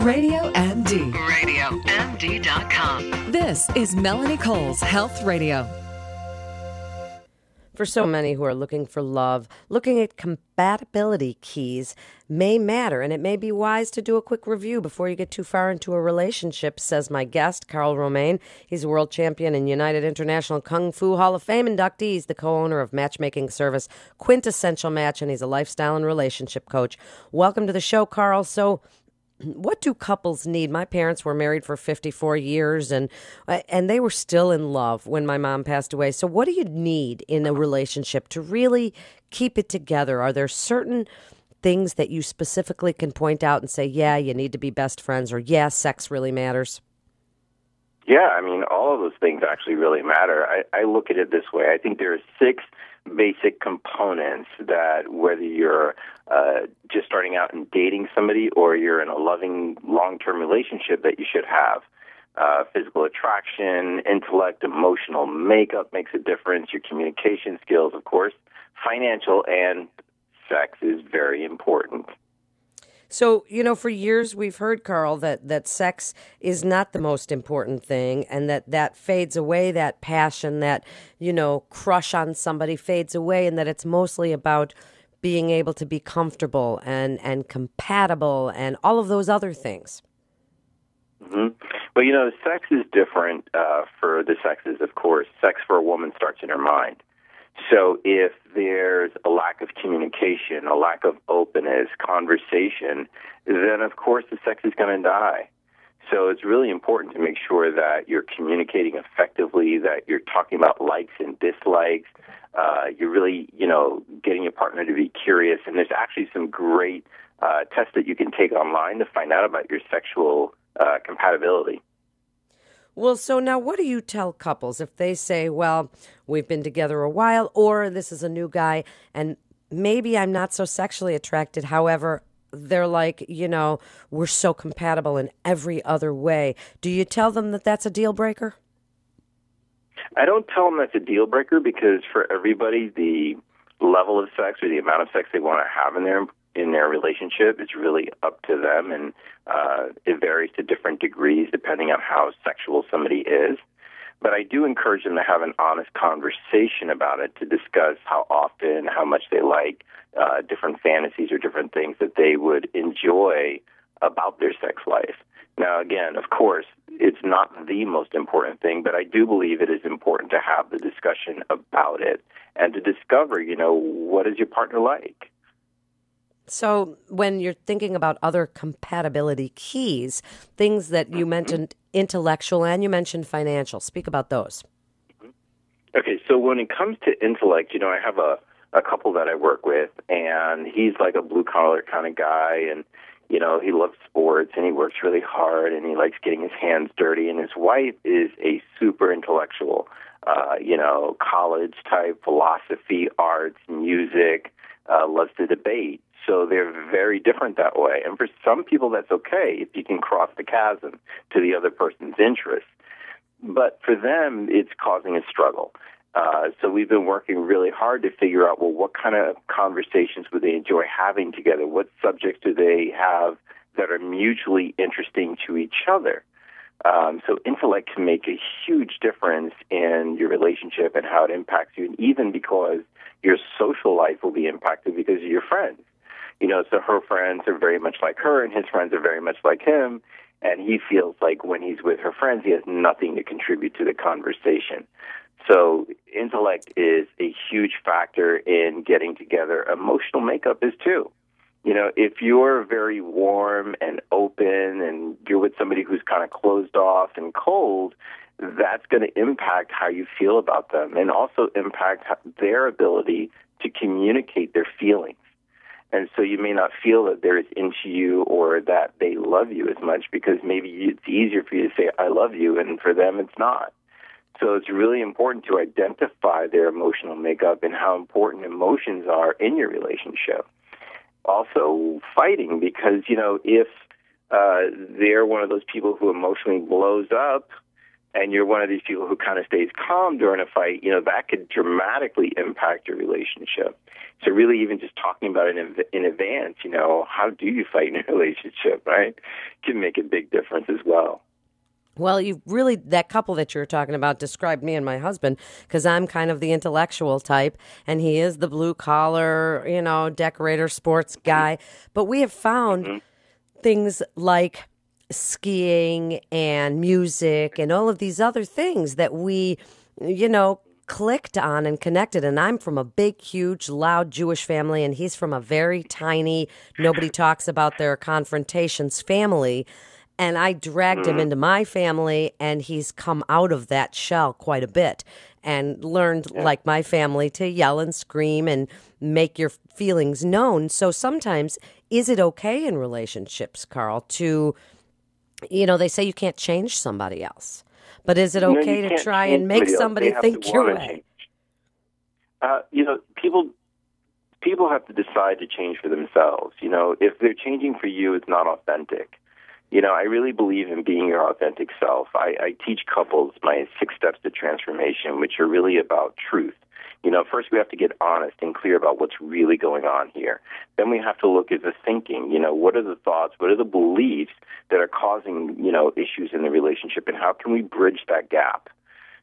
Radio MD. RadioMD.com. This is Melanie Cole's Health Radio. For so many who are looking for love, looking at compatibility keys may matter, and it may be wise to do a quick review before you get too far into a relationship, says my guest, Karl Romain. He's a world champion and United International Kung Fu Hall of Fame inductee. He's the co owner of matchmaking service Quintessential Match, and he's a lifestyle and relationship coach. Welcome to the show, Karl. So, what do couples need? My parents were married for 54 years and uh, and they were still in love when my mom passed away. So what do you need in a relationship to really keep it together? Are there certain things that you specifically can point out and say, "Yeah, you need to be best friends," or "Yeah, sex really matters"? Yeah, I mean, all of those things actually really matter. I, I look at it this way. I think there are six basic components that whether you're uh, just starting out and dating somebody or you're in a loving long-term relationship that you should have. Uh, physical attraction, intellect, emotional makeup makes a difference. Your communication skills, of course, financial and sex is very important. So, you know, for years we've heard, Karl, that, that sex is not the most important thing and that that fades away, that passion, that, you know, crush on somebody fades away, and that it's mostly about being able to be comfortable and, and compatible and all of those other things. Mm-hmm. Well, you know, sex is different uh, for the sexes, of course. Sex for a woman starts in her mind. So if there's a lack of communication, a lack of openness, conversation, then of course the sex is going to die. So it's really important to make sure that you're communicating effectively, that you're talking about likes and dislikes. Uh, you're really, you know, getting your partner to be curious. And there's actually some great uh, tests that you can take online to find out about your sexual uh, compatibility. Well, so now what do you tell couples if they say, well, we've been together a while, or this is a new guy, and maybe I'm not so sexually attracted. However, they're like, you know, we're so compatible in every other way. Do you tell them that that's a deal breaker? I don't tell them that's a deal breaker because for everybody, the level of sex or the amount of sex they want to have in their in their relationship is really up to them, and uh, it varies to different degrees depending on how sexual somebody is. But I do encourage them to have an honest conversation about it to discuss how often, how much they like uh, different fantasies or different things that they would enjoy about their sex life. Now, again, of course, it's not the most important thing, but I do believe it is important to have the discussion about it and to discover, you know, what is your partner like? So, when you're thinking about other compatibility keys, things that you mentioned intellectual and you mentioned financial, speak about those. Okay, so when it comes to intellect, you know, I have a, a couple that I work with, and he's like a blue collar kind of guy, and, you know, he loves sports and he works really hard and he likes getting his hands dirty, and his wife is a super intellectual, uh, you know, college type philosophy, arts, music, uh, loves to debate. So they're very different that way. And for some people, that's okay if you can cross the chasm to the other person's interests. But for them, it's causing a struggle. Uh, so we've been working really hard to figure out, well, what kind of conversations would they enjoy having together? What subjects do they have that are mutually interesting to each other? Um, so intellect can make a huge difference in your relationship and how it impacts you, and even because your social life will be impacted because of your friends you know, so her friends are very much like her, and his friends are very much like him. And he feels like when he's with her friends, he has nothing to contribute to the conversation. So, intellect is a huge factor in getting together. Emotional makeup is too. You know, if you're very warm and open and you're with somebody who's kind of closed off and cold, that's going to impact how you feel about them and also impact their ability to communicate their feelings. And so you may not feel that they're as into you or that they love you as much because maybe it's easier for you to say, I love you, and for them it's not. So it's really important to identify their emotional makeup and how important emotions are in your relationship. Also, fighting because, you know, if uh, they're one of those people who emotionally blows up, and you're one of these people who kind of stays calm during a fight, you know, that could dramatically impact your relationship. So really even just talking about it in, in advance, you know, how do you fight in a relationship, right? Can make a big difference as well. Well, you really, that couple that you were talking about described me and my husband because I'm kind of the intellectual type and he is the blue collar, you know, decorator, sports guy. But we have found mm-hmm. things like skiing and music and all of these other things that we, you know, clicked on and connected. And I'm from a big, huge, loud Jewish family, and he's from a very tiny, nobody talks about their confrontations family and I dragged him mm-hmm. into my family, and he's come out of that shell quite a bit and learned, like my family, to yell and scream and make your feelings known. So sometimes, is it okay in relationships, Karl, to, you know, they say you can't change somebody else, but is it okay no, to try and make somebody think your way? Uh, you know, people people have to decide to change for themselves. You know, if they're changing for you, it's not authentic. You know, I really believe in being your authentic self. I, I teach couples my six steps to transformation, which are really about truth. You know, first we have to get honest and clear about what's really going on here. Then we have to look at the thinking. You know, what are the thoughts? What are the beliefs that are causing, you know, issues in the relationship and how can we bridge that gap?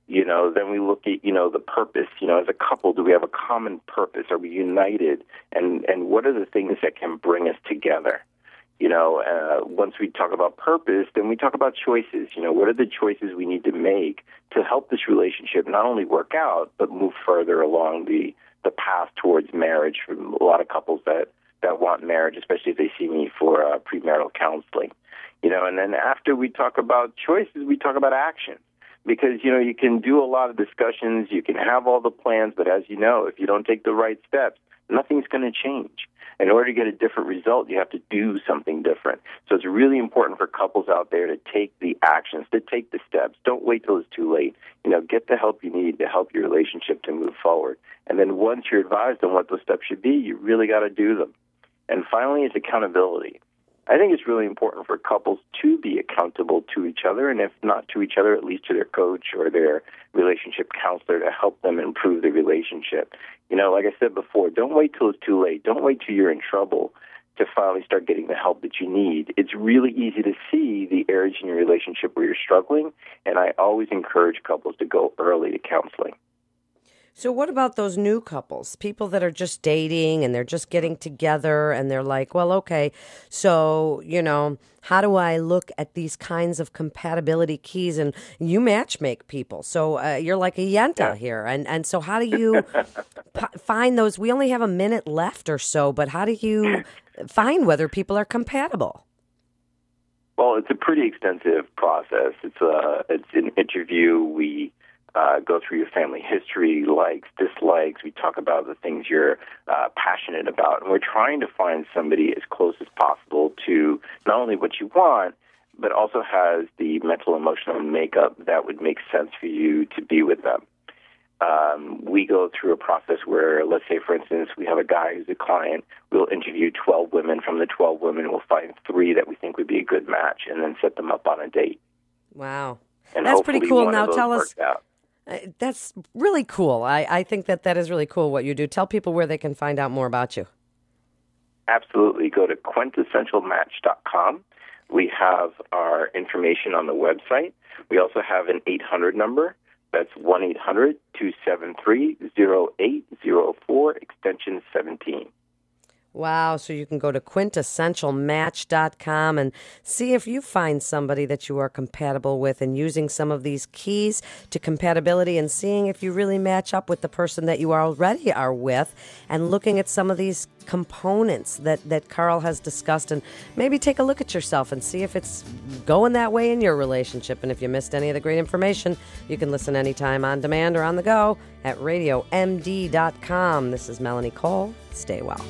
You know, then we look at, you know, the purpose. You know, as a couple, do we have a common purpose? Are we united? And, and what are the things that can bring us together? You know, uh, once we talk about purpose, then we talk about choices. You know, what are the choices we need to make to help this relationship not only work out, but move further along the, the path towards marriage for a lot of couples that, that want marriage, especially if they see me for uh, premarital counseling. You know, and then after we talk about choices, we talk about action. Because, you know, you can do a lot of discussions, you can have all the plans, but as you know, if you don't take the right steps, nothing's going to change in order to get a different result, you have to do something different. So it's really important for couples out there to take the actions, to take the steps. Don't wait till it's too late. You know, get the help you need to help your relationship to move forward. And then once you're advised on what those steps should be, you really got to do them. And finally, it's accountability. I think it's really important for couples to be accountable to each other, and if not to each other, at least to their coach or their relationship counselor to help them improve the relationship. You know, like I said before, don't wait till it's too late. Don't wait till you're in trouble to finally start getting the help that you need. It's really easy to see the areas in your relationship where you're struggling, and I always encourage couples to go early to counseling. So, what about those new couples, people that are just dating and they're just getting together and they're like, well, okay, so, you know, how do I look at these kinds of compatibility keys? And you matchmake people. So, uh, you're like a Yenta yeah. here. And, and so, how do you p- find those? We only have a minute left or so, but how do you find whether people are compatible? Well, it's a pretty extensive process. It's a it's an interview. We uh, go through your family history, likes, dislikes. We talk about the things you're uh, passionate about. And we're trying to find somebody as close as possible to not only what you want, but also has the mental emotional makeup that would make sense for you to be with them. Um, we go through a process where, let's say, for instance, we have a guy who's a client. We'll interview 12 women. From the 12 women, we'll find three that we think would be a good match and then set them up on a date. Wow. And That's pretty cool. Now tell us. Out. Uh, that's really cool. I, I think that that is really cool what you do. Tell people where they can find out more about you. Absolutely. Go to quintessentialmatch.com. We have our information on the website. We also have an 800 number. That's 1 800 273 0804, extension 17. Wow. So you can go to quintessentialmatch.com and see if you find somebody that you are compatible with and using some of these keys to compatibility and seeing if you really match up with the person that you already are with and looking at some of these components that, that Karl has discussed and maybe take a look at yourself and see if it's going that way in your relationship. And if you missed any of the great information, you can listen anytime on demand or on the go at radiomd.com. This is Melanie Cole. Stay well.